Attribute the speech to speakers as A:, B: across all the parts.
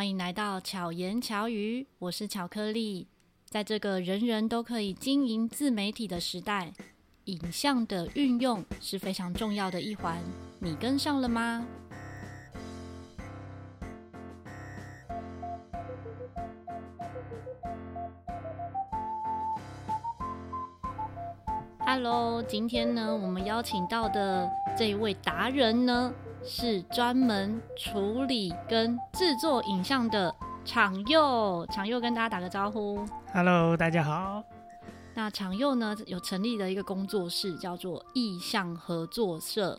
A: 欢迎来到巧言巧语，我是巧克力。在这个人人都可以经营自媒体的时代，影像的运用是非常重要的一环。你跟上了吗？Hello，今天呢，我们邀请到的这一位达人呢，是专门处理跟制作影像的昶佑。昶佑跟大家打个招呼。
B: Hello，大家好。
A: 那昶佑呢，有成立了一个工作室，叫做意向合作社。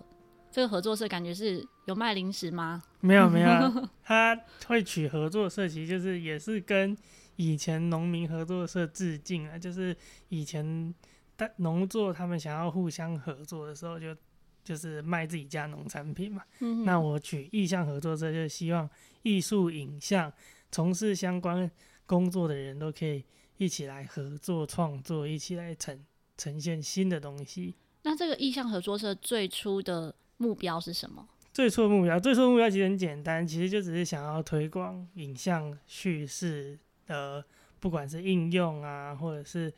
A: 这个合作社感觉是有卖零食吗？
B: 没有没有，他会取合作社，其实就是也是跟以前农民合作社致敬啊，就是以前的农作他们想要互相合作的时候就。就是卖自己家农产品嘛，嗯，那我取意向合作社，就是希望艺术影像从事相关工作的人都可以一起来合作创作，一起来呈呈现新的东西。
A: 那这个意向合作社最初的目标是什么？
B: 最初的目标，最初的目标其实很简单，其实就只是想要推广影像叙事的，不管是应用啊，或者是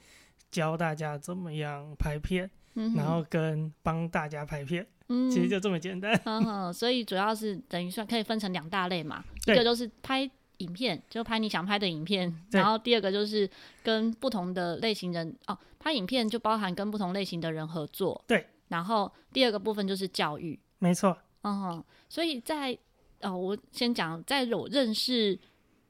B: 教大家怎么样拍片。嗯、然后跟帮大家拍片，嗯，其实就这么简单。
A: 呵呵，所以主要是等于算可以分成两大类嘛，一个就是拍影片，就拍你想拍的影片，然后第二个就是跟不同的类型人哦，拍影片就包含跟不同类型的人合作。对，然后第二个部分就是教育。
B: 没错。
A: 嗯哼，所以在哦，我先讲，在我认识。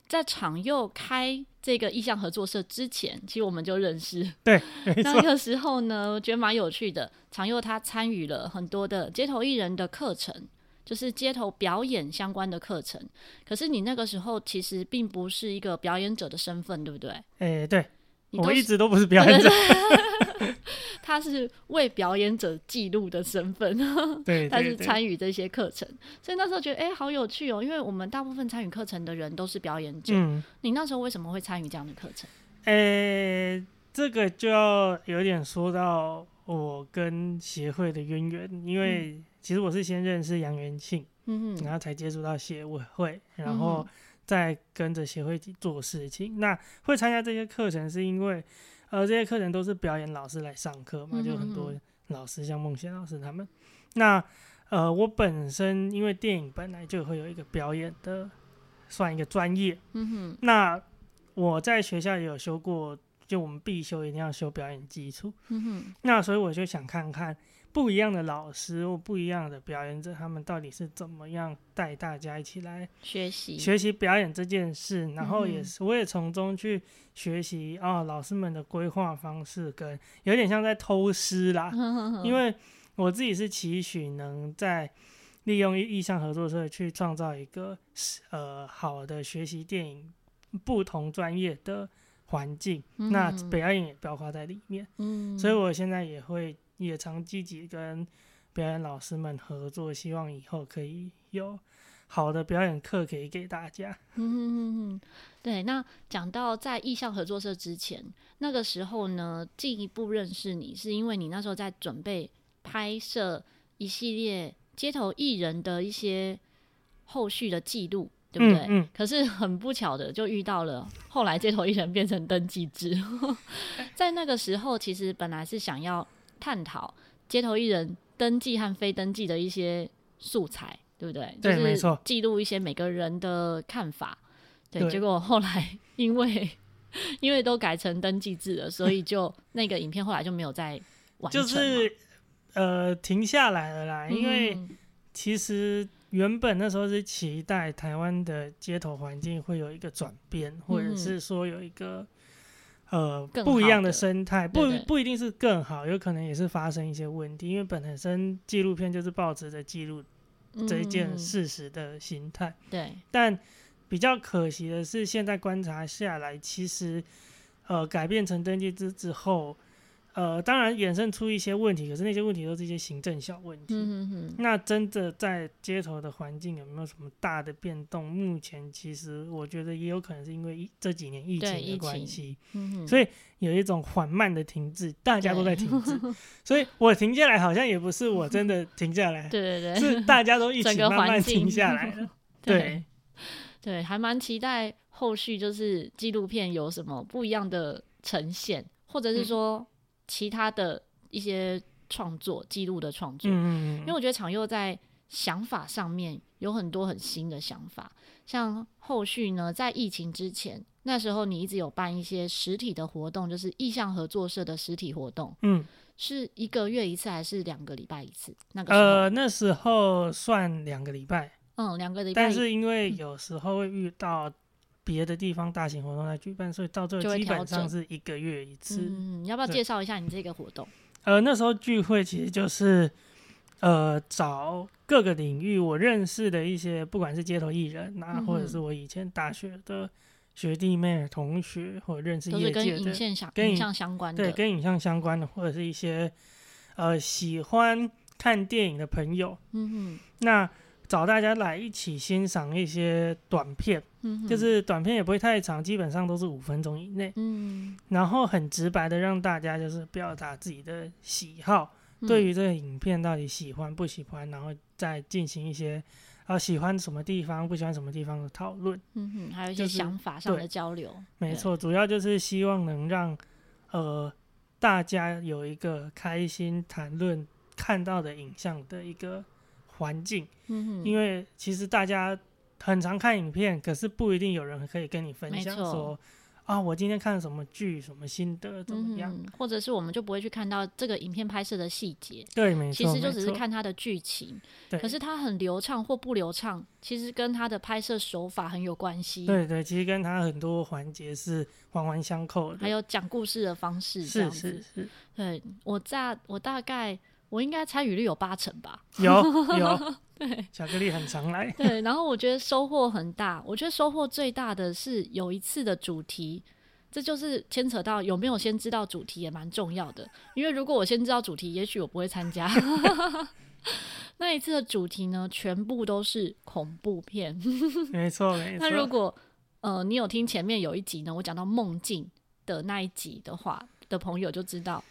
A: 在场又开这个意向合作社之前，其实我们就认识。
B: 对，
A: 那个时候呢，我觉得蛮有趣的。常佑他参与了很多的街头艺人的课程，就是街头表演相关的课程。可是你那个时候其实并不是一个表演者的身份，对不对？哎、
B: 欸，对，我一直都不是表演者。
A: 他是为表演者记录的身份，对，他是参与这些课程，所以那时候觉得哎、欸，好有趣哦，因为我们大部分参与课程的人都是表演者。嗯，你那时候为什么会参与这样的课程？
B: 诶、欸，这个就要有点说到我跟协会的渊源，因为其实我是先认识杨元庆，嗯然后才接触到协委会，然后再跟着协会一起做事情。那会参加这些课程是因为。呃，这些课程都是表演老师来上课嘛，就很多老师，像孟贤老师他们。那呃，我本身因为电影本来就会有一个表演的，算一个专业。嗯哼。那我在学校也有修过，就我们必修一定要修表演基础。嗯哼。那所以我就想看看。不一样的老师或不一样的表演者，他们到底是怎么样带大家一起来学习学习表演这件事？然后也是，我也从中去学习哦，老师们的规划方式，跟有点像在偷师啦。因为我自己是期许能在利用意向合作社去创造一个呃好的学习电影不同专业的环境，那表演也包括在里面。所以我现在也会。也常积极跟表演老师们合作，希望以后可以有好的表演课可以给大家。
A: 对。那讲到在意象合作社之前，那个时候呢，进一步认识你是因为你那时候在准备拍摄一系列街头艺人的一些后续的记录，对不对？嗯嗯。可是很不巧的，就遇到了后来街头艺人变成登记制。在那个时候，其实本来是想要。探讨街头艺人登记和非登记的一些素材，对不对？
B: 对，没错。
A: 就是记录一些每个人的看法。对，对，结果后来因为 因为都改成登记制了，所以就那个影片后来就没有再完成。
B: 就是呃停下来了啦，因为其实原本那时候是期待台湾的街头环境会有一个转变，或者是说有一个。呃，不一样的生态，不不一定是更好，有可能也是发生一些问题。因为本身纪录片就是抱持着记录这一件事实的形态，嗯。对。但比较可惜的是，现在观察下来，其实呃，改变成登记制之后。呃，当然衍生出一些问题，可是那些问题都是一些行政小问题。嗯哼哼。那真的在街头的环境有没有什么大的变动？目前其实我觉得也有可能是因为这几年疫情的关系，嗯，所以有一种缓慢的停滞，大家都在停滞。所以我停下来好像也不是我真的停下来，对对对，是大家都 一起慢慢停下来了。对。
A: 对，还蛮期待后续就是纪录片有什么不一样的呈现，或者是说其他的一些创作记录的创作。嗯，因为我觉得常佑在想法上面有很多很新的想法，像后续呢，在疫情之前。那时候你一直有办一些实体的活动，就是意向合作社的实体活动，嗯，是一个月一次还是两个礼拜一次？那个
B: 呃，那时候算两个礼拜，
A: 嗯，两个礼拜。
B: 但是因为有时候会遇到别的地方大型活动来举办，嗯、所以到最后基本上是一个月一次。
A: 嗯，你要不要介绍一下你这个活动？
B: 呃，那时候聚会其实就是呃找各个领域我认识的一些，不管是街头艺人啊，嗯、或者是我以前大学的。学弟妹、同学或者认识业界的，
A: 跟影像相跟影像相关的，
B: 对，跟影像相关的，或者是一些呃喜欢看电影的朋友，嗯哼，那找大家来一起欣赏一些短片，嗯，就是短片也不会太长，基本上都是五分钟以内，嗯，然后很直白的让大家就是表达自己的喜好，嗯、对于这个影片到底喜欢不喜欢，然后再进行一些。啊，喜欢什么地方，不喜欢什么地方的讨论，
A: 嗯哼，还有一些想法上的交流，就是、
B: 没错，主要就是希望能让呃大家有一个开心谈论看到的影像的一个环境，嗯哼，因为其实大家很常看影片，可是不一定有人可以跟你分享说。啊，我今天看了什么剧，什么心得，怎么样？
A: 嗯，或者是我们就不会去看到这个影片拍摄的细节，
B: 对，没错，
A: 其实就只是看它的剧情。对，可是它很流畅或不流畅，其实跟它的拍摄手法很有关系。
B: 对对，其实跟它很多环节是环环相扣的。
A: 还有讲故事的方式，
B: 是是是。
A: 对，我在我大概我应该参与率有八成吧？
B: 有有。对，巧克力很常来。
A: 对，然后我觉得收获很大。我觉得收获最大的是有一次的主题，这就是牵扯到有没有先知道主题也蛮重要的。因为如果我先知道主题，也许我不会参加。那一次的主题呢，全部都是恐怖片。
B: 没错，没错。
A: 那如果呃你有听前面有一集呢，我讲到梦境的那一集的话，的朋友就知道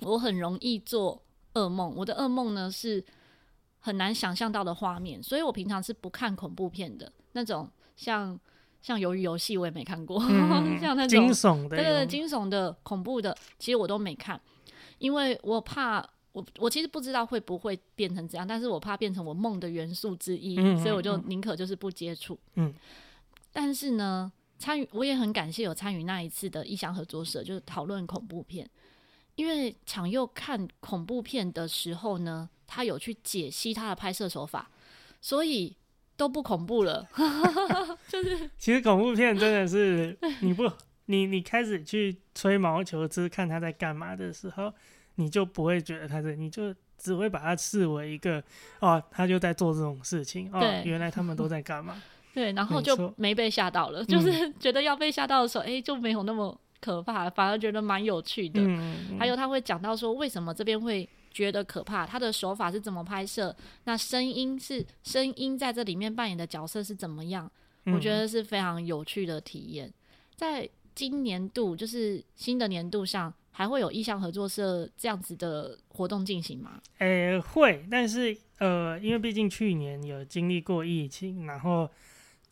A: 我很容易做噩梦。我的噩梦呢是。很难想象到的画面，所以我平常是不看恐怖片的。那种像像鱿鱼游戏我也没看过，嗯、像那种
B: 惊悚的，
A: 对对对，惊悚的、恐怖的，其实我都没看，因为我怕我我其实不知道会不会变成这样，但是我怕变成我梦的元素之一，嗯、所以我就宁可就是不接触。嗯，但是呢，参与我也很感谢有参与那一次的异想合作社，就是讨论恐怖片，因为抢佑看恐怖片的时候呢。他有去解析他的拍摄手法，所以都不恐怖了。就是
B: 其实恐怖片真的是你不你你开始去吹毛求疵看他在干嘛的时候，你就不会觉得他是，你就只会把它视为一个哦，他就在做这种事情哦，原来他们都在干嘛？
A: 对，然后就没被吓到了，就是觉得要被吓到的时候，哎、欸，就没有那么可怕，反而觉得蛮有趣的。嗯、还有他会讲到说，为什么这边会。觉得可怕，他的手法是怎么拍摄？那声音是声音在这里面扮演的角色是怎么样？嗯、我觉得是非常有趣的体验。在今年度，就是新的年度上，还会有意向合作社这样子的活动进行吗？
B: 诶、欸，会，但是呃，因为毕竟去年有经历过疫情，然后。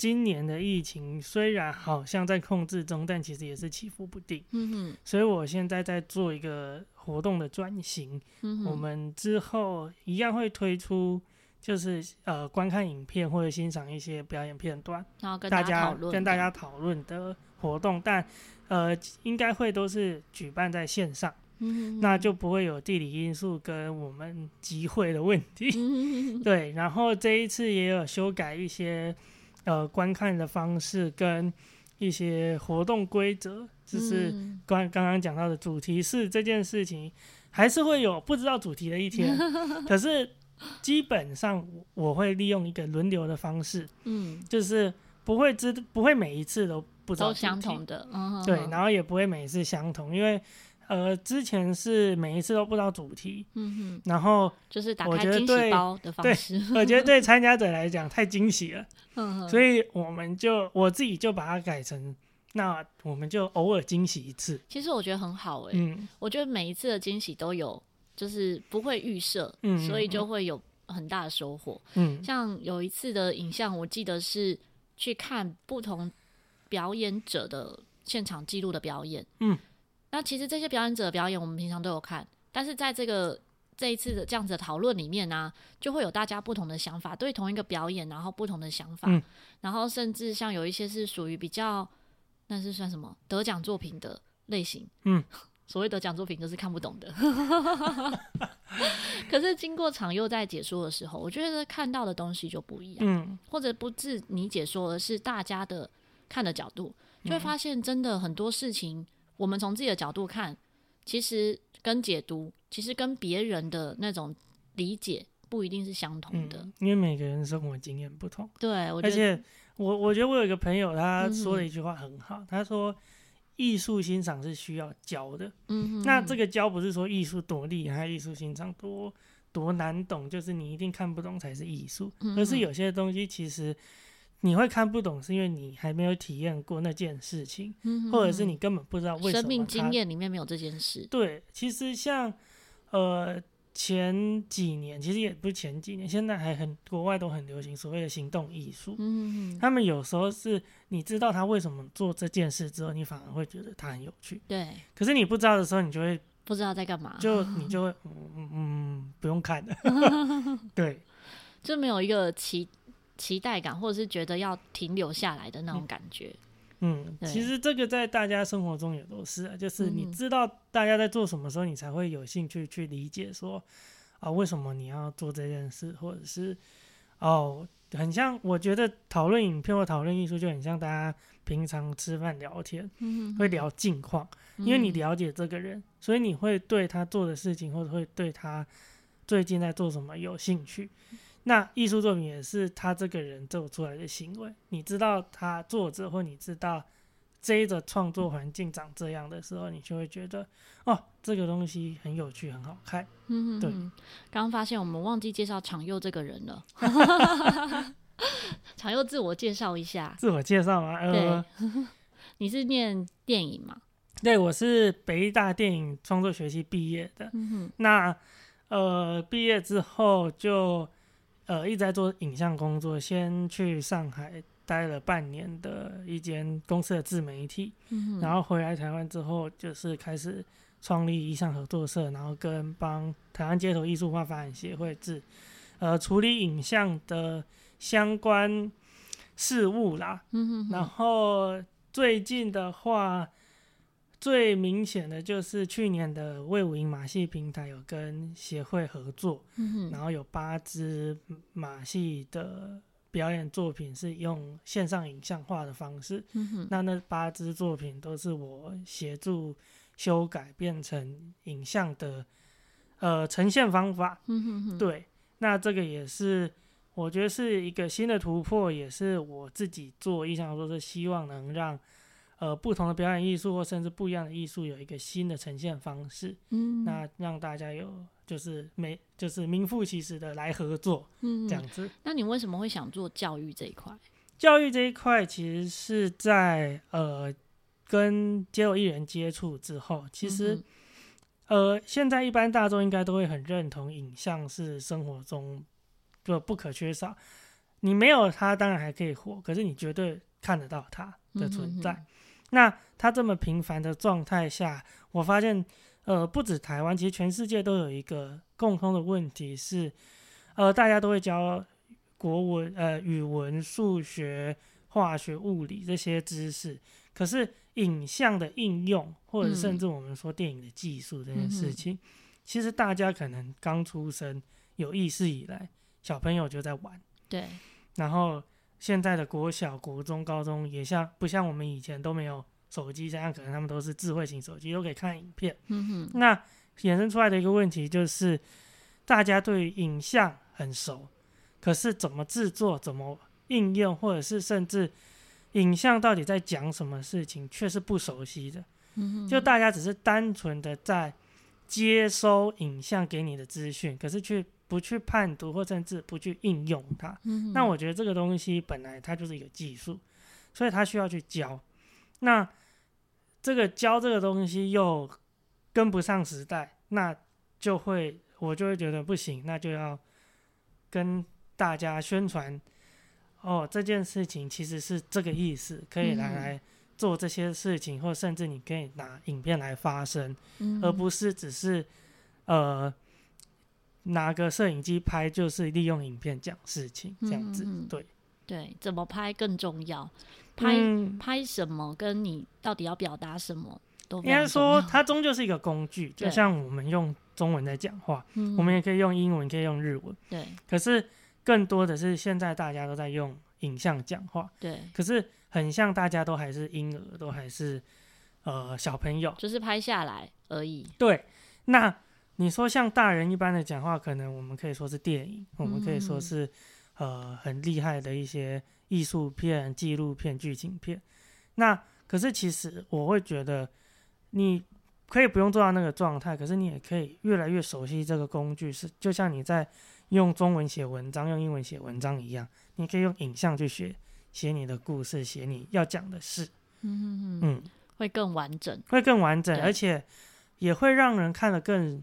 B: 今年的疫情虽然好像在控制中，但其实也是起伏不定。嗯哼，所以我现在在做一个活动的转型。嗯，我们之后一样会推出，就是呃观看影片或者欣赏一些表演片段，
A: 然后跟大家
B: 跟大家讨论的活动，但呃应该会都是举办在线上。嗯，那就不会有地理因素跟我们集会的问题。嗯，对，然后这一次也有修改一些。呃，观看的方式跟一些活动规则，就是刚刚刚讲到的主题是这件事情，还是会有不知道主题的一天。可是基本上我会利用一个轮流的方式，嗯，就是不会知不会每一次都不知道
A: 都相同的，嗯，
B: 对，然后也不会每一次相同，因为。呃，之前是每一次都不知道主题，嗯哼，然后
A: 就是打开惊喜包的方式，
B: 对，我觉得 对参加者来讲太惊喜了，嗯哼，所以我们就我自己就把它改成，那我们就偶尔惊喜一次。
A: 其实我觉得很好哎、欸，嗯，我觉得每一次的惊喜都有，就是不会预设，嗯，所以就会有很大的收获，嗯，像有一次的影像，我记得是去看不同表演者的现场记录的表演。
B: 嗯，
A: 那其实这些表演者的表演，我们平常都有看，但是在这个这一次的这样子的讨论里面呢、啊，就会有大家不同的想法，对同一个表演，然后不同的想法，
B: 嗯、
A: 然后甚至像有一些是属于比较，那是算什么得奖作品的类型？
B: 嗯。
A: 所谓得奖作品都是看不懂的，可是经过场又在解说的时候，我觉得看到的东西就不一样，
B: 嗯，
A: 或者不是你解说，而是大家的看的角度，就会发现真的很多事情，我们从自己的角度看，其实跟解读，其实跟别人的那种理解不一定是相同的，
B: 嗯，因为每个人生活经验不同。
A: 对，我
B: 而且我我觉得我有一个朋友，他说了一句话很好，嗯、他说。艺术欣赏是需要教的，
A: 嗯，
B: 那这个教不是说艺术多厉害，艺术欣赏多多难懂，就是你一定看不懂才是艺术，
A: 嗯，
B: 而是有些东西其实你会看不懂，是因为你还没有体验过那件事情，
A: 嗯，
B: 或者是你根本不知道为什么。
A: 生命经验里面没有这件事。
B: 对，其实像呃。前几年其实也不是前几年，现在还很国外都很流行所谓的行动艺术。
A: 嗯，
B: 他们有时候是你知道他为什么做这件事之后，你反而会觉得他很有趣。
A: 对。
B: 可是你不知道的时候，你就会
A: 不知道在干嘛，
B: 就 你就会嗯嗯不用看了。对，
A: 就没有一个期期待感，或者是觉得要停留下来的那种感觉。嗯
B: 嗯，其实这个在大家生活中也都是啊，就是你知道大家在做什么时候，你才会有兴趣去理解说啊，为什么你要做这件事，或者是哦，很像我觉得讨论影片或讨论艺术就很像大家平常吃饭聊天，会聊近况，因为你了解这个人，所以你会对他做的事情或者会对他最近在做什么有兴趣。那艺术作品也是他这个人做出来的行为。你知道他作者，或你知道这一个创作环境长这样的时候，你就会觉得哦，这个东西很有趣，很好看。
A: 嗯哼哼，
B: 对。
A: 刚刚发现我们忘记介绍常佑这个人了。常佑自我介绍一下。
B: 自我介绍吗？呃，
A: 你是念电影吗？
B: 对，我是北艺大电影创作学系毕业的。
A: 嗯哼。
B: 那呃，毕业之后就。呃，一直在做影像工作，先去上海待了半年的一间公司的自媒体，
A: 嗯，
B: 然后回来台湾之后，就是开始创立意象合作社，然后跟帮台湾街头艺术化发展协会制，呃，处理影像的相关事务啦，
A: 嗯，
B: 然后最近的话。最明显的就是去年的魏武营马戏平台有跟协会合作，
A: 嗯，
B: 然后有八支马戏的表演作品是用线上影像化的方式，
A: 嗯，
B: 那那八支作品都是我协助修改变成影像的呃呈现方法，
A: 嗯，
B: 对，那这个也是我觉得是一个新的突破，也是我自己做意象说是希望能让。呃，不同的表演艺术或甚至不一样的艺术有一个新的呈现方式，
A: 嗯，
B: 那让大家有就是没就是名副其实的来合作，
A: 嗯，
B: 这样子。
A: 那你为什么会想做教育这一块？
B: 教育这一块其实是在呃跟街头艺人接触之后，其实、嗯、呃现在一般大众应该都会很认同影像是生活中就不可缺少，你没有它当然还可以活，可是你绝对看得到它的存在。嗯那他这么频繁的状态下，我发现，呃，不止台湾，其实全世界都有一个共通的问题是，呃，大家都会教国文、呃，语文、数学、化学、物理这些知识，可是影像的应用，或者甚至我们说电影的技术这件事情，嗯、其实大家可能刚出生有意识以来，小朋友就在玩，
A: 对，然
B: 后。现在的国小、国中、高中也像不像我们以前都没有手机这样，可能他们都是智慧型手机，都可以看影片。
A: 嗯哼。
B: 那衍生出来的一个问题就是，大家对影像很熟，可是怎么制作、怎么应用，或者是甚至影像到底在讲什么事情，却是不熟悉的。
A: 嗯哼。
B: 就大家只是单纯的在接收影像给你的资讯，可是却。不去判读或甚至不去应用它，
A: 嗯，
B: 那我觉得这个东西本来它就是一个技术，所以它需要去教。那这个教这个东西又跟不上时代，那就会我就会觉得不行，那就要跟大家宣传哦，这件事情其实是这个意思，可以来来做这些事情，嗯、或甚至你可以拿影片来发声，嗯、而不是只是呃拿个摄影机拍，就是利用影片讲事情这样子。嗯、对
A: 对，怎么拍更重要，拍、嗯、拍什么跟你到底要表达什么都应该说，
B: 它终究是一个工具，就像我们用中文在讲话，嗯、我们也可以用英文，可以用日文。
A: 对，
B: 可是。更多的是现在大家都在用影像讲话，
A: 对，
B: 可是很像大家都还是婴儿，都还是呃小朋友，
A: 就是拍下来而已。
B: 对，那你说像大人一般的讲话，可能我们可以说是电影，嗯、我们可以说是呃很厉害的一些艺术片、纪录片、剧情片。那可是其实我会觉得，你可以不用做到那个状态，可是你也可以越来越熟悉这个工具，是就像你在。用中文写文章，用英文写文章一样，你可以用影像去写写你的故事，写你要讲的事。嗯嗯嗯，
A: 会更完整，
B: 会更完整，而且也会让人看得更，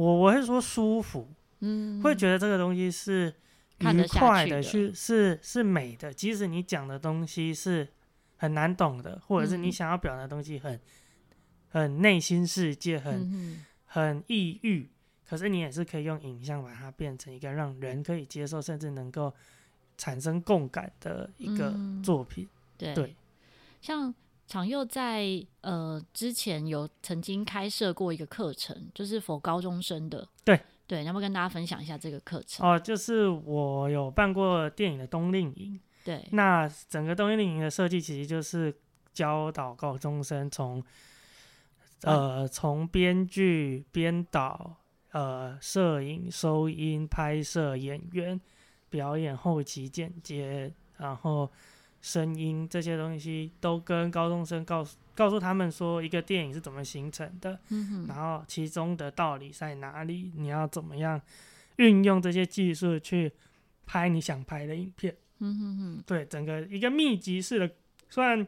B: 我我会说舒服。嗯，会觉得这个东西是愉快的，是是是美的，即使你讲的东西是很难懂的，或者是你想要表达的东西很很内心世界，很很抑郁。可是你也是可以用影像把它变成一个让人可以接受，甚至能够产生共感的一个作品。嗯、对，对
A: 像昶祐在呃之前有曾经开设过一个课程，就是 for 高中生的。
B: 对
A: 对，要不要跟大家分享一下这个课程？
B: 哦，就是我有办过电影的冬令营。
A: 对，
B: 那整个冬令营的设计其实就是教导高中生从呃从编剧编导。呃，摄影、收音、拍摄、演员、表演、后期剪接，然后声音这些东西，都跟高中生告诉告诉他们说，一个电影是怎么形成的，嗯，然后其中的道理在哪里，你要怎么样运用这些技术去拍你想拍的影片，嗯哼哼，对，整个一个密集式的算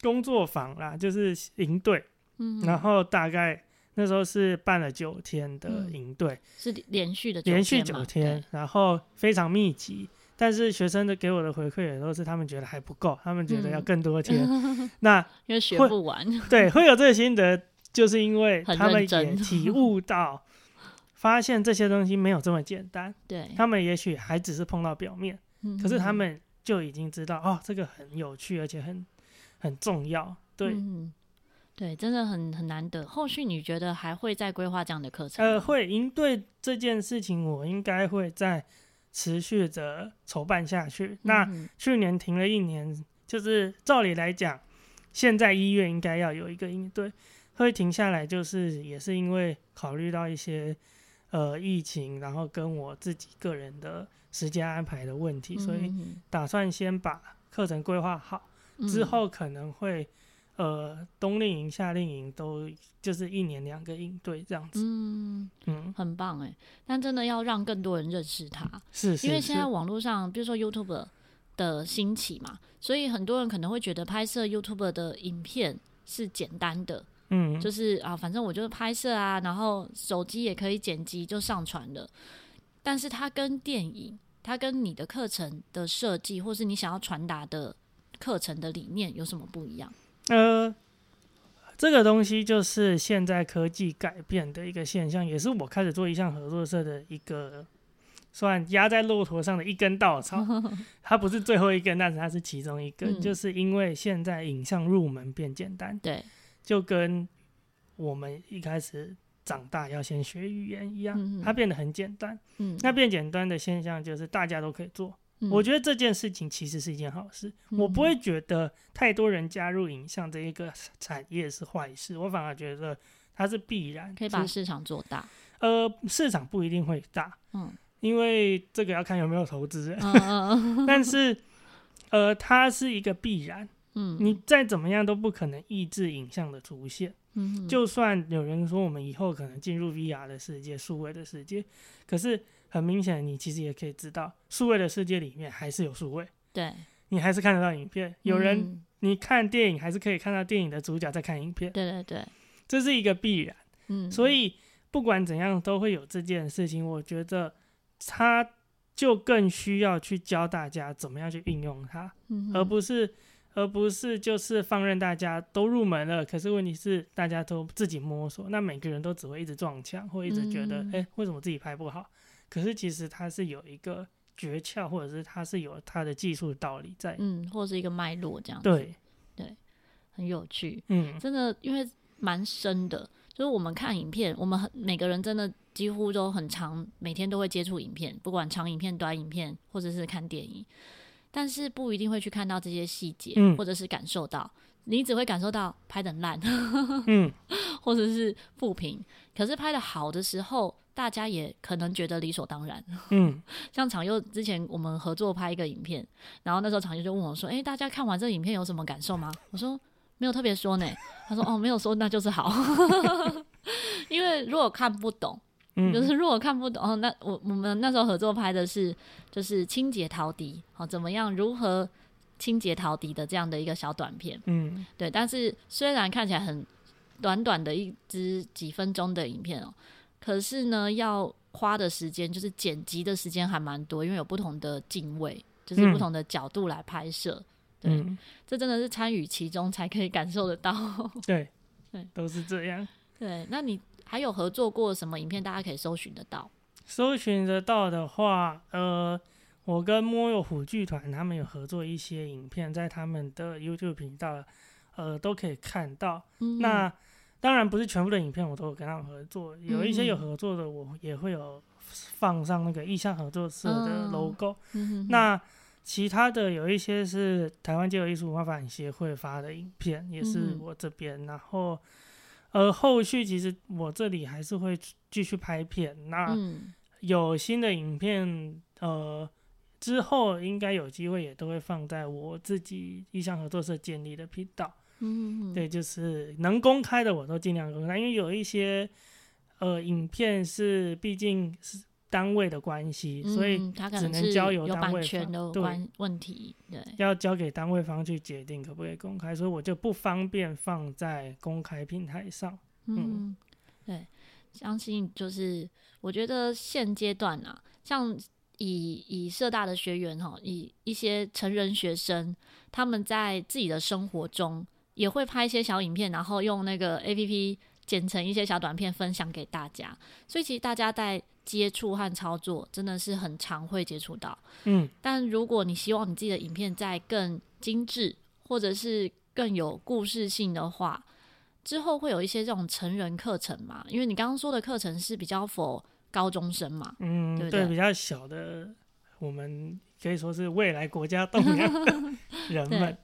B: 工作坊啦，就是营队，嗯，然后大概。那时候是办了九天的营队，嗯，是
A: 连续的
B: 连续九天，然后非常密集。但是学生的给我的回馈也都是他们觉得还不够，他们觉得要更多天。嗯、那
A: 因为学不完，
B: 对，会有这个心得，就是因为他们也体悟到，发现这些东西没有这么简单。
A: 对，
B: 他们也许还只是碰到表面，嗯、可是他们就已经知道哦，这个很有趣，而且很很重要。对。嗯
A: 对，真的很很难得。后续你觉得还会再规划这样的课程？
B: 呃，会，应对这件事情我应该会再持续着筹办下去。嗯、那去年停了一年，就是照理来讲，现在一月应该要有一个应对，会停下来，就是也是因为考虑到一些呃疫情，然后跟我自己个人的时间安排的问题，嗯、所以打算先把课程规划好，嗯、之后可能会。呃，冬令营、夏令营都就是一年两个营队这样子，嗯
A: 嗯，很棒哎。但真的要让更多人认识他，
B: 是，是，
A: 因为现在网络上，比如说 YouTube 的兴起嘛，所以很多人可能会觉得拍摄 YouTube 的影片是简单的，嗯，就是啊，反正我就是拍摄啊，然后手机也可以剪辑就上传了。但是它跟电影，它跟你的课程的设计，或是你想要传达的课程的理念有什么不一样？
B: 呃，这个东西就是现在科技改变的一个现象，也是我开始做一项合作社的一个算压在骆驼上的一根稻草。它不是最后一根，但是它是其中一根，嗯、就是因为现在影像入门变简单，对，就跟我们一开始长大要先学语言一样，嗯、它变得很简单。嗯，那变简单的现象就是大家都可以做。我觉得这件事情其实是一件好事，嗯、我不会觉得太多人加入影像这一个产业是坏事，我反而觉得它是必然，
A: 可以把市场做大。
B: 呃，市场不一定会大，嗯，因为这个要看有没有投资人，嗯、但是呃，它是一个必然，嗯，你再怎么样都不可能抑制影像的出现，嗯，就算有人说我们以后可能进入 VR 的世界、数位的世界，可是。很明显，你其实也可以知道，数位的世界里面还是有数位，
A: 对，你
B: 还是看得到影片。有人你看电影，还是可以看到电影的主角在看影片。
A: 对对对，
B: 这是一个必然。嗯，所以不管怎样，都会有这件事情。我觉得它就更需要去教大家怎么样去运用它，嗯、而不是而不是就是放任大家都入门了。可是问题是大家都自己摸索，那每个人都只会一直撞墙，或一直觉得哎、嗯欸，为什么自己拍不好？可是其实它是有一个诀窍，或者是它是有它的技术道理在，
A: 嗯，或者是一个脉络这样子。
B: 对
A: 对，很有趣，
B: 嗯，
A: 真的因为蛮深的。就是我们看影片，我们很每个人真的几乎都很长，每天都会接触影片，不管长影片、短影片，或者是看电影，但是不一定会去看到这些细节，嗯，或者是感受到，你只会感受到拍的烂，
B: 嗯，
A: 或者是负评。可是拍的好的时候，大家也可能觉得理所当然，
B: 嗯，
A: 像场佑之前我们合作拍一个影片，然后那时候场佑就问我说：“诶，大家看完这个影片有什么感受吗？”我说。没有特别说呢，他说哦，没有说那就是好，因为如果看不懂，嗯，就是如果看不懂，哦，那我我们那时候合作拍的是就是清洁陶笛，好，怎么样如何清洁陶笛的这样的一个小短片，
B: 嗯，
A: 对，但是虽然看起来很短短的一支几分钟的影片哦，可是呢要花的时间就是剪辑的时间还蛮多，因为有不同的镜位，就是不同的角度来拍摄。嗯对、嗯，这真的是参与其中才可以感受得到。
B: 对，对，都是这样。
A: 对，那你还有合作过什么影片？大家可以搜寻得到。
B: 搜寻得到的话，呃，我跟摸有虎剧团他们有合作一些影片，在他们的 YouTube 频道，呃，都可以看到。嗯、那当然不是全部的影片我都有跟他们合作，有一些有合作的，我也会有放上那个意向合作社的 logo。
A: 嗯、
B: 那其他的有一些是台湾街头艺术文化发展协会发的影片，也是我这边、嗯。然后，呃，后续其实我这里还是会继续拍片。那有新的影片，呃，之后应该有机会也都会放在我自己意向合作社建立的频道。
A: 嗯，
B: 对，就是能公开的我都尽量公开，因为有一些呃影片是毕竟是。单位的关系，所以只能交由单位方。对，
A: 问题对，
B: 要交给单位方去决定可不可以公开，所以我就不方便放在公开平台上。嗯，
A: 嗯对，相信就是我觉得现阶段啊，像以以社大的学员哈，以一些成人学生，他们在自己的生活中也会拍一些小影片，然后用那个 APP 剪成一些小短片分享给大家，所以其实大家在。接触和操作真的是很常会接触到，
B: 嗯，
A: 但如果你希望你自己的影片再更精致，或者是更有故事性的话，之后会有一些这种成人课程嘛？因为你刚刚说的课程是比较 for 高中生嘛，
B: 嗯，对，对，对，比较小的，我们可以说是未来国家栋梁的 人们，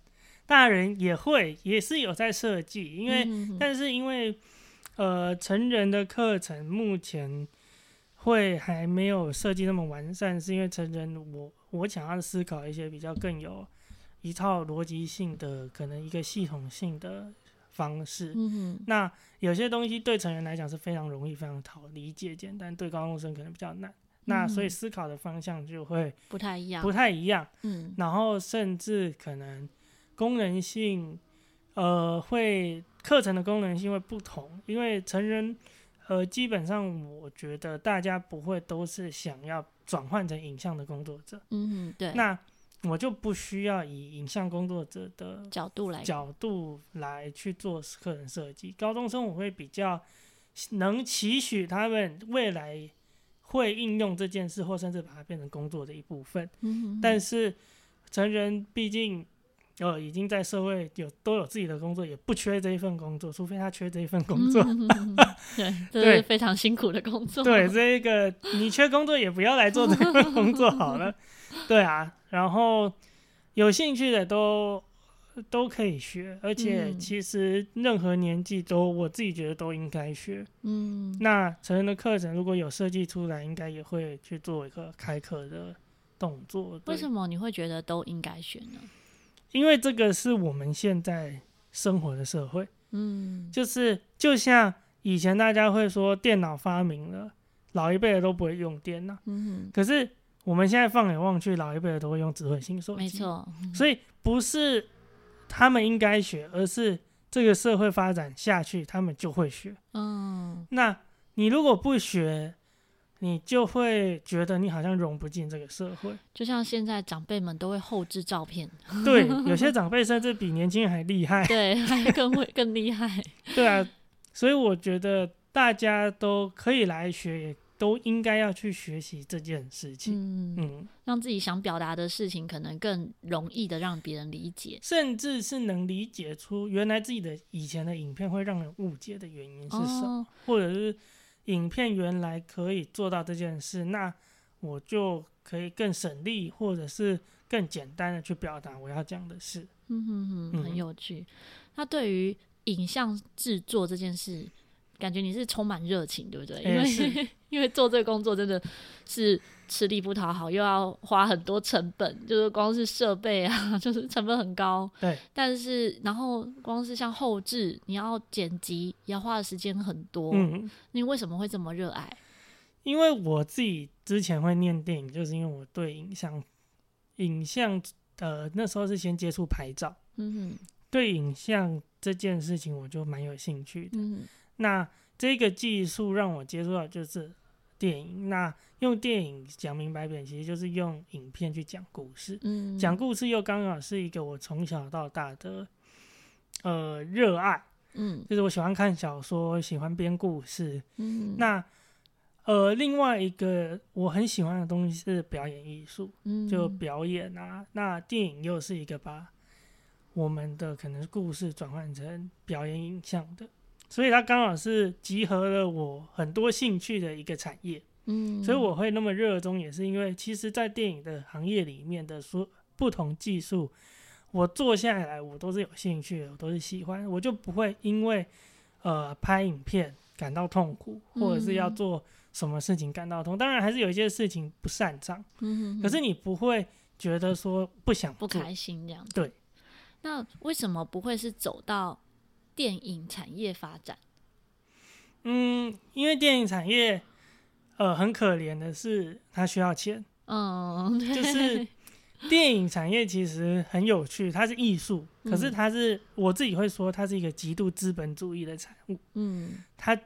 B: 大人也会也是有在设计，因为、嗯、但是因为呃成人的课程目前。会还没有设计那么完善，是因为成人我我想要思考一些比较更有一套逻辑性的，可能一个系统性的方式。
A: 嗯，
B: 那有些东西对成人来讲是非常容易、非常好理解、简单，对高中生可能比较难。嗯。那所以思考的方向就会
A: 不太一样，
B: 不太一样。
A: 嗯，
B: 然后甚至可能功能性，呃，会课程的功能性会不同，因为成人。呃，基本上我觉得大家不会都是想要转换成影像的工作者，
A: 嗯，对。
B: 那我就不需要以影像工作者的
A: 角度来
B: 角度来去做课程设计。高中生我会比较能期许他们未来会应用这件事，或甚至把它变成工作的一部分。
A: 嗯，
B: 但是成人毕竟。哦，已经在社会有都有自己的工作，也不缺这一份工作，除非他缺这一份工作。
A: 嗯、对，这是非常辛苦的工作。
B: 对，这一个你缺工作也不要来做这份工作好了。对啊，然后有兴趣的都都可以学，而且其实任何年纪都，我自己觉得都应该学。
A: 嗯，
B: 那成人的课程如果有设计出来，应该也会去做一个开课的动作。
A: 为什么你会觉得都应该学呢？
B: 因为这个是我们现在生活的社会，
A: 嗯，
B: 就是就像以前大家会说电脑发明了，老一辈的都不会用电脑，
A: 嗯，
B: 可是我们现在放眼望去，老一辈的都会用智慧型手机，
A: 没错，
B: 所以不是他们应该学，而是这个社会发展下去，他们就会学，
A: 嗯，
B: 那你如果不学，你就会觉得你好像融不进这个社会。
A: 就像现在长辈们都会后置照片，
B: 对，有些长辈甚至比年轻人还厉害，
A: 对，还更会更厉害。
B: 对啊，所以我觉得大家都可以来学。也都应该要去学习这件事情，嗯，嗯，
A: 让自己想表达的事情可能更容易的让别人理解，
B: 甚至是能理解出原来自己的以前的影片会让人误解的原因是什么，哦，或者是影片原来可以做到这件事，那我就可以更省力，或者是更简单的去表达我要讲的事。
A: 嗯哼哼，很有趣。嗯，那对于影像制作这件事，感觉你是充满热情，对不对？因为、欸、因为做这个工作真的是吃力不讨好，又要花很多成本，就是光是设备啊，就是成本很高。
B: 对。
A: 但是，然后光是像后置，你要剪辑，也要花的时间很多。
B: 嗯。
A: 你为什么会这么热爱？
B: 因为我自己之前会念电影，就是因为我对影像、影像呃那时候是先接触拍照。嗯哼。对影像这件事情，我就蛮有兴趣的。嗯。那这个技术让我接触到就是电影。那用电影讲明白点，其实就是用影片去讲故事。嗯，讲故事又刚好是一个我从小到大的呃热爱。嗯，就是我喜欢看小说，喜欢编故事。嗯，那呃另外一个我很喜欢的东西是表演艺术。嗯，就表演啊。那电影又是一个把我们的可能故事转换成表演影像的。所以它刚好是集合了我很多兴趣的一个产业，嗯，所以我会那么热衷，也是因为其实，在电影的行业里面的说不同技术，我做下来我都是有兴趣的，我都是喜欢，我就不会因为呃拍影片感到痛苦，或者是要做什么事情感到痛，当然还是有一些事情不擅长，嗯，可是你不会觉得说不想
A: 不开心这样子，
B: 对，
A: 那为什么不会是走到？电影产业发展，
B: 嗯，因为电影产业，呃，很可怜的是，它需要钱。嗯，就是电影产业其实很有趣，它是艺术，可是它是、嗯、我自己会说，它是一个极度资本主义的产物。嗯，它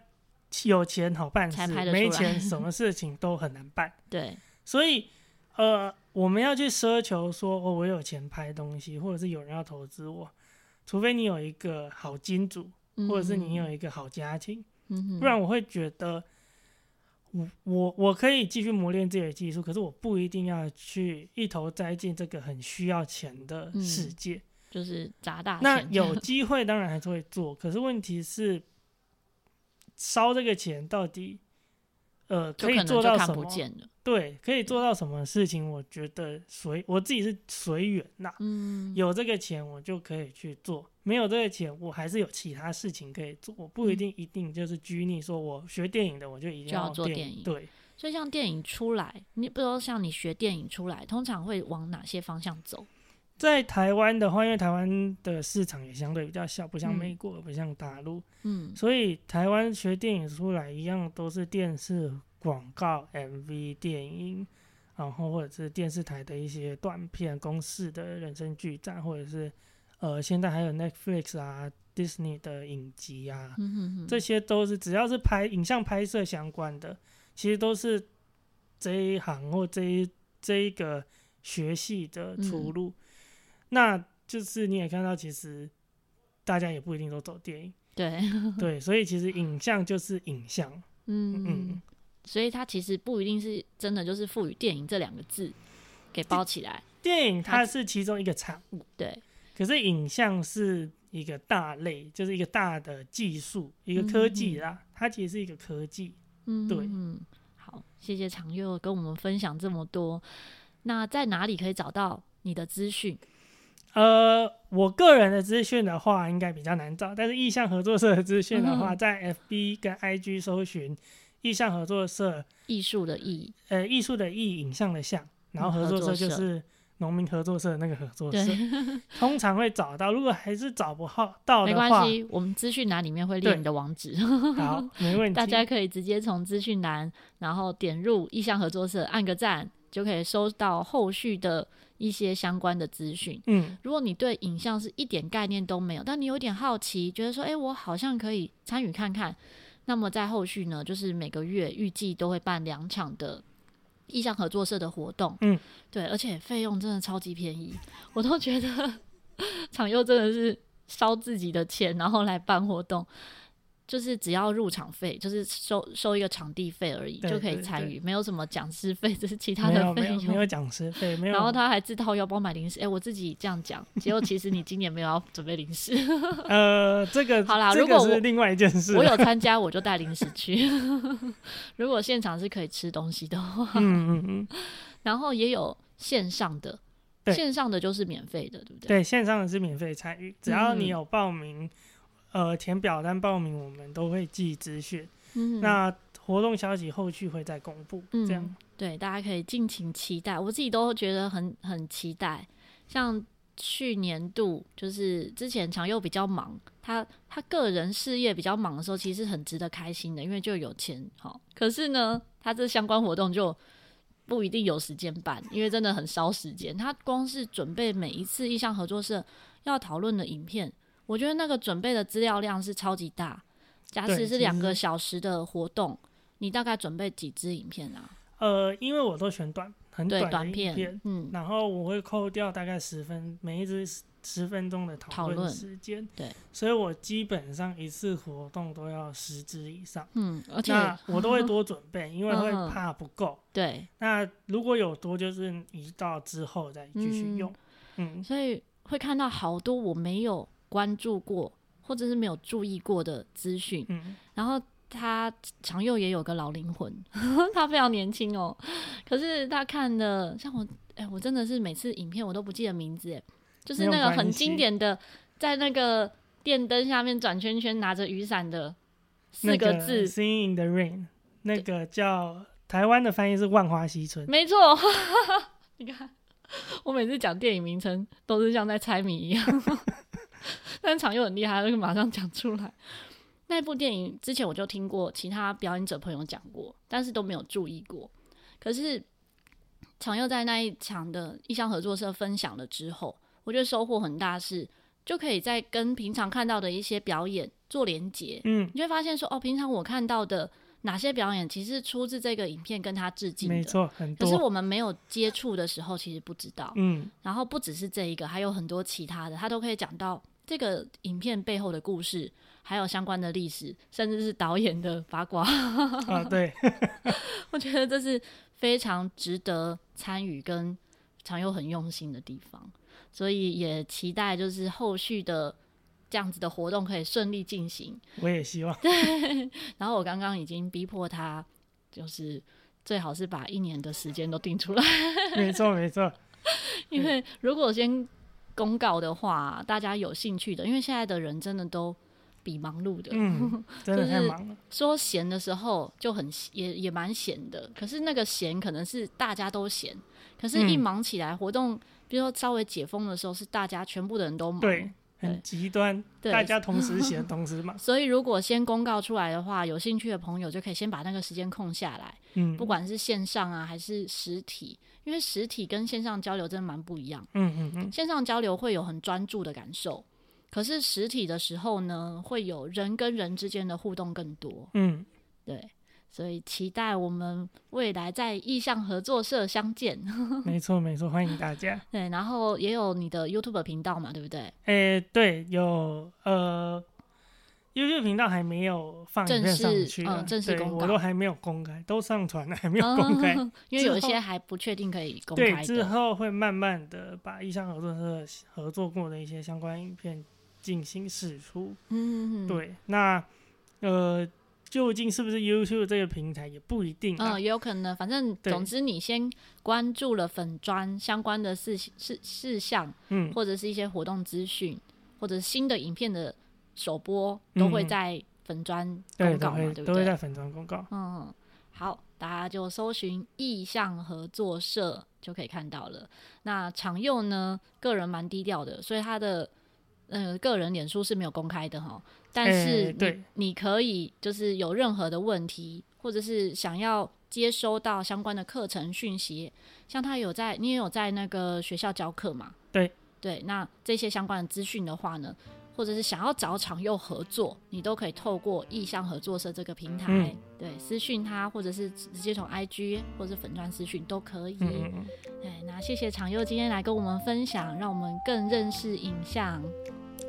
B: 有钱好办事，没钱什么事情都很难办。
A: 对，
B: 所以呃，我们要去奢求说，哦，我有钱拍东西，或者是有人要投资我。除非你有一个好金主，或者是你有一个好家庭，嗯、不然我会觉得我，我我我可以继续磨练自己的技术，可是我不一定要去一头栽进这个很需要钱的世界，嗯、
A: 就是砸大钱。
B: 那有机会当然还是会做，可是问题是烧这个钱到底，呃，可以做到什么？对，可以做到什么事情？我觉得随我自己是随缘呐。嗯，有这个钱我就可以去做，没有这个钱我还是有其他事情可以做。我不一定一定就是拘泥，说我学电影的我就一定要，
A: 要做电影。
B: 对，
A: 所以像电影出来，你不知道像你学电影出来，通常会往哪些方向走？
B: 在台湾的话，因为台湾的市场也相对比较小，不像美国，嗯、不像大陆，嗯，所以台湾学电影出来一样都是电视。广告、MV、电影，然后或者是电视台的一些短片、公式的人生剧展，或者是呃，现在还有 Netflix 啊、Disney 的影集啊，嗯、哼哼。这些都是只要是拍影像拍摄相关的，其实都是这一行或这一这一个学系的出路。嗯、那就是你也看到，其实大家也不一定都走电影，
A: 对。
B: 对，所以其实影像就是影像，嗯。嗯。嗯
A: 所以它其实不一定是真的，就是赋予电影这两个字给包起来。
B: 电影它是其中一个产物，
A: 对。
B: 可是影像是一个大类，就是一个大的技术，一个科技啦。嗯、它其实是一个科技。嗯，对。
A: 嗯，好，谢谢常佑跟我们分享这么多。那在哪里可以找到你的资讯？
B: 呃，我个人的资讯的话，应该比较难找。但是意向合作社的资讯的话，嗯、在 FB 跟 IG 搜寻。意象合作社，
A: 艺术的艺，
B: 呃，艺术的艺，影像的像，然后合作社就是农民合作社那个合作社，通常会找到。如果还是找不到的话，没关系，
A: 我们资讯栏里面会列你的网址，
B: 好，没问题。
A: 大家可以直接从资讯栏，然后点入意象合作社，按个赞，就可以收到后续的一些相关的资讯。嗯，如果你对影像是一点概念都没有，但你有点好奇，觉得说，哎，我好像可以参与看看。那么在后续呢，就是每个月预计都会办两场的意向合作社的活动。
B: 嗯，
A: 对，而且费用真的超级便宜，我都觉得 场佑真的是烧自己的钱，然后来办活动。就是只要入场费，就是收收一个场地费而已，就可以参与，没有什么讲师费，这是其他的费用。
B: 没有讲师费，没 有。
A: 然后他还自掏腰包买零食，哎、欸，我自己这样讲，结果其实你今年没有要准备零食。
B: 呃，这个
A: 好啦，
B: 这个、
A: 如果我
B: 是另外一件事，
A: 我有参加，我就带零食去。如果现场是可以吃东西的话，
B: 嗯嗯嗯。
A: 然后也有线上的，线上的就是免费的，对不对？
B: 对，线上的是免费参与，只要你有报名。嗯呃，填表单报名，我们都会寄资讯。嗯，那活动消息后续会再公布。嗯，这样
A: 对，大家可以尽情期待。我自己都觉得很很期待。像去年度，就是之前常佑比较忙，他他个人事业比较忙的时候，其实很值得开心的，因为就有钱。好，可是呢，他这相关活动就不一定有时间办，因为真的很烧时间。他光是准备每一次意向合作社要讨论的影片。我觉得那个准备的资料量是超级大。假使是两个小时的活动，你大概准备几支影片啊？
B: 呃，因为我都选短，很短的
A: 短片，嗯，
B: 然后我会扣掉大概十分，每一支十分钟的讨论时间，
A: 对，
B: 所以我基本上一次活动都要十支以上，
A: 嗯，而且
B: 我都会多准备，嗯、因为会怕不够，
A: 对。
B: 那如果有多，就是移到之后再继续用，嗯，
A: 嗯，所以会看到好多我没有。关注过或者是没有注意过的资讯，嗯，然后他常佑也有个老灵魂，他非常年轻哦，可是他看的像我，哎、欸，我真的是每次影片我都不记得名字，哎，就是那个很经典的，在那个电灯下面转圈圈拿着雨伞的四个字
B: ，Singing in the Rain，那个叫台湾的翻译是万花嬉春，
A: 没错，你看我每次讲电影名称都是像在猜谜一样。但是场又很厉害，就马上讲出来。那部电影之前我就听过其他表演者朋友讲过，但是都没有注意过。可是常佑在那一场的意向合作社分享了之后，我觉得收获很大，是就可以在跟平常看到的一些表演做连结。嗯，你会发现说，哦，平常我看到的哪些表演，其实出自这个影片跟他致敬的，
B: 没错，很多。
A: 可是我们没有接触的时候，其实不知道。嗯，然后不只是这一个，还有很多其他的，他都可以讲到。这个影片背后的故事，还有相关的历史，甚至是导演的八卦
B: 啊，对，
A: 我觉得这是非常值得参与跟常佑很用心的地方，所以也期待就是后续的这样子的活动可以顺利进行。
B: 我也希望。
A: 对，然后我刚刚已经逼迫他，就是最好是把一年的时间都定出来。
B: 没错，没错，
A: 因为如果先。公告的话，大家有兴趣的，因为现在的人真的都比忙碌的，
B: 嗯，真的太忙了。
A: 说闲的时候就很也也蛮闲的，可是那个闲可能是大家都闲，可是一忙起来，活动比如说稍微解封的时候，是大家全部的人都忙，
B: 对，很极端，大家同时写，同时嘛。
A: 所以如果先公告出来的话，有兴趣的朋友就可以先把那个时间空下来，嗯，不管是线上啊还是实体。因为实体跟线上交流真的蛮不一样，嗯嗯嗯，线上交流会有很专注的感受，可是实体的时候呢，会有人跟人之间的互动更多，嗯，对，所以期待我们未来在意向合作社相见。
B: 没错没错，欢迎大家。
A: 对，然后也有你的 YouTube 频道嘛，对不对？
B: 哎、欸，对，有呃。YouTube 频道还没有放
A: 正式公告，
B: 我都还没有公开，都上传了，还没有公开，
A: 嗯，因为有一些还不确定可以公开。
B: 对，之后会慢慢的把意向合作社合作过的一些相关影片进行释出。嗯，对，那呃，究竟是不是 YouTube 这个平台也不一定，啊，
A: 嗯，也有可能。反正总之，你先关注了粉砖相关的事事事项，嗯，或者是一些活动资讯，或者新的影片的。首播都会在粉砖公告嘛，对，对不对？
B: 都会在粉砖公告。
A: 嗯，好，大家就搜寻意向合作社就可以看到了。那常佑呢，个人蛮低调的，所以他的呃个人脸书是没有公开的哈。但是对你可以就是有任何的问题，或者是想要接收到相关的课程讯息，像他有在，你也有在那个学校教课嘛？
B: 对对，
A: 那这些相关的资讯的话呢？或者是想要找场又合作，你都可以透过意向合作社这个平台，嗯、对，私讯他，或者是直接从 IG 或者粉专私讯都可以。嗯嗯对，那谢谢常佑今天来跟我们分享，让我们更认识影像。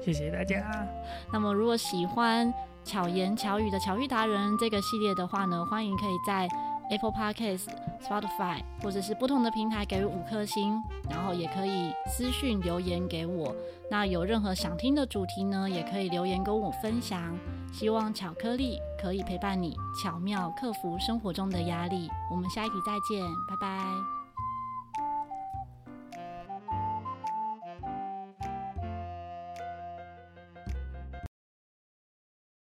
B: 谢谢大家。
A: 那么如果喜欢巧言巧语的巧遇达人这个系列的话呢，欢迎可以在 Apple Podcast、Spotify 或者是不同的平台给予五颗星，然后也可以私讯留言给我。那有任何想听的主题呢，也可以留言跟我分享。希望巧克力可以陪伴你，巧妙克服生活中的压力。我们下一集再见，拜拜。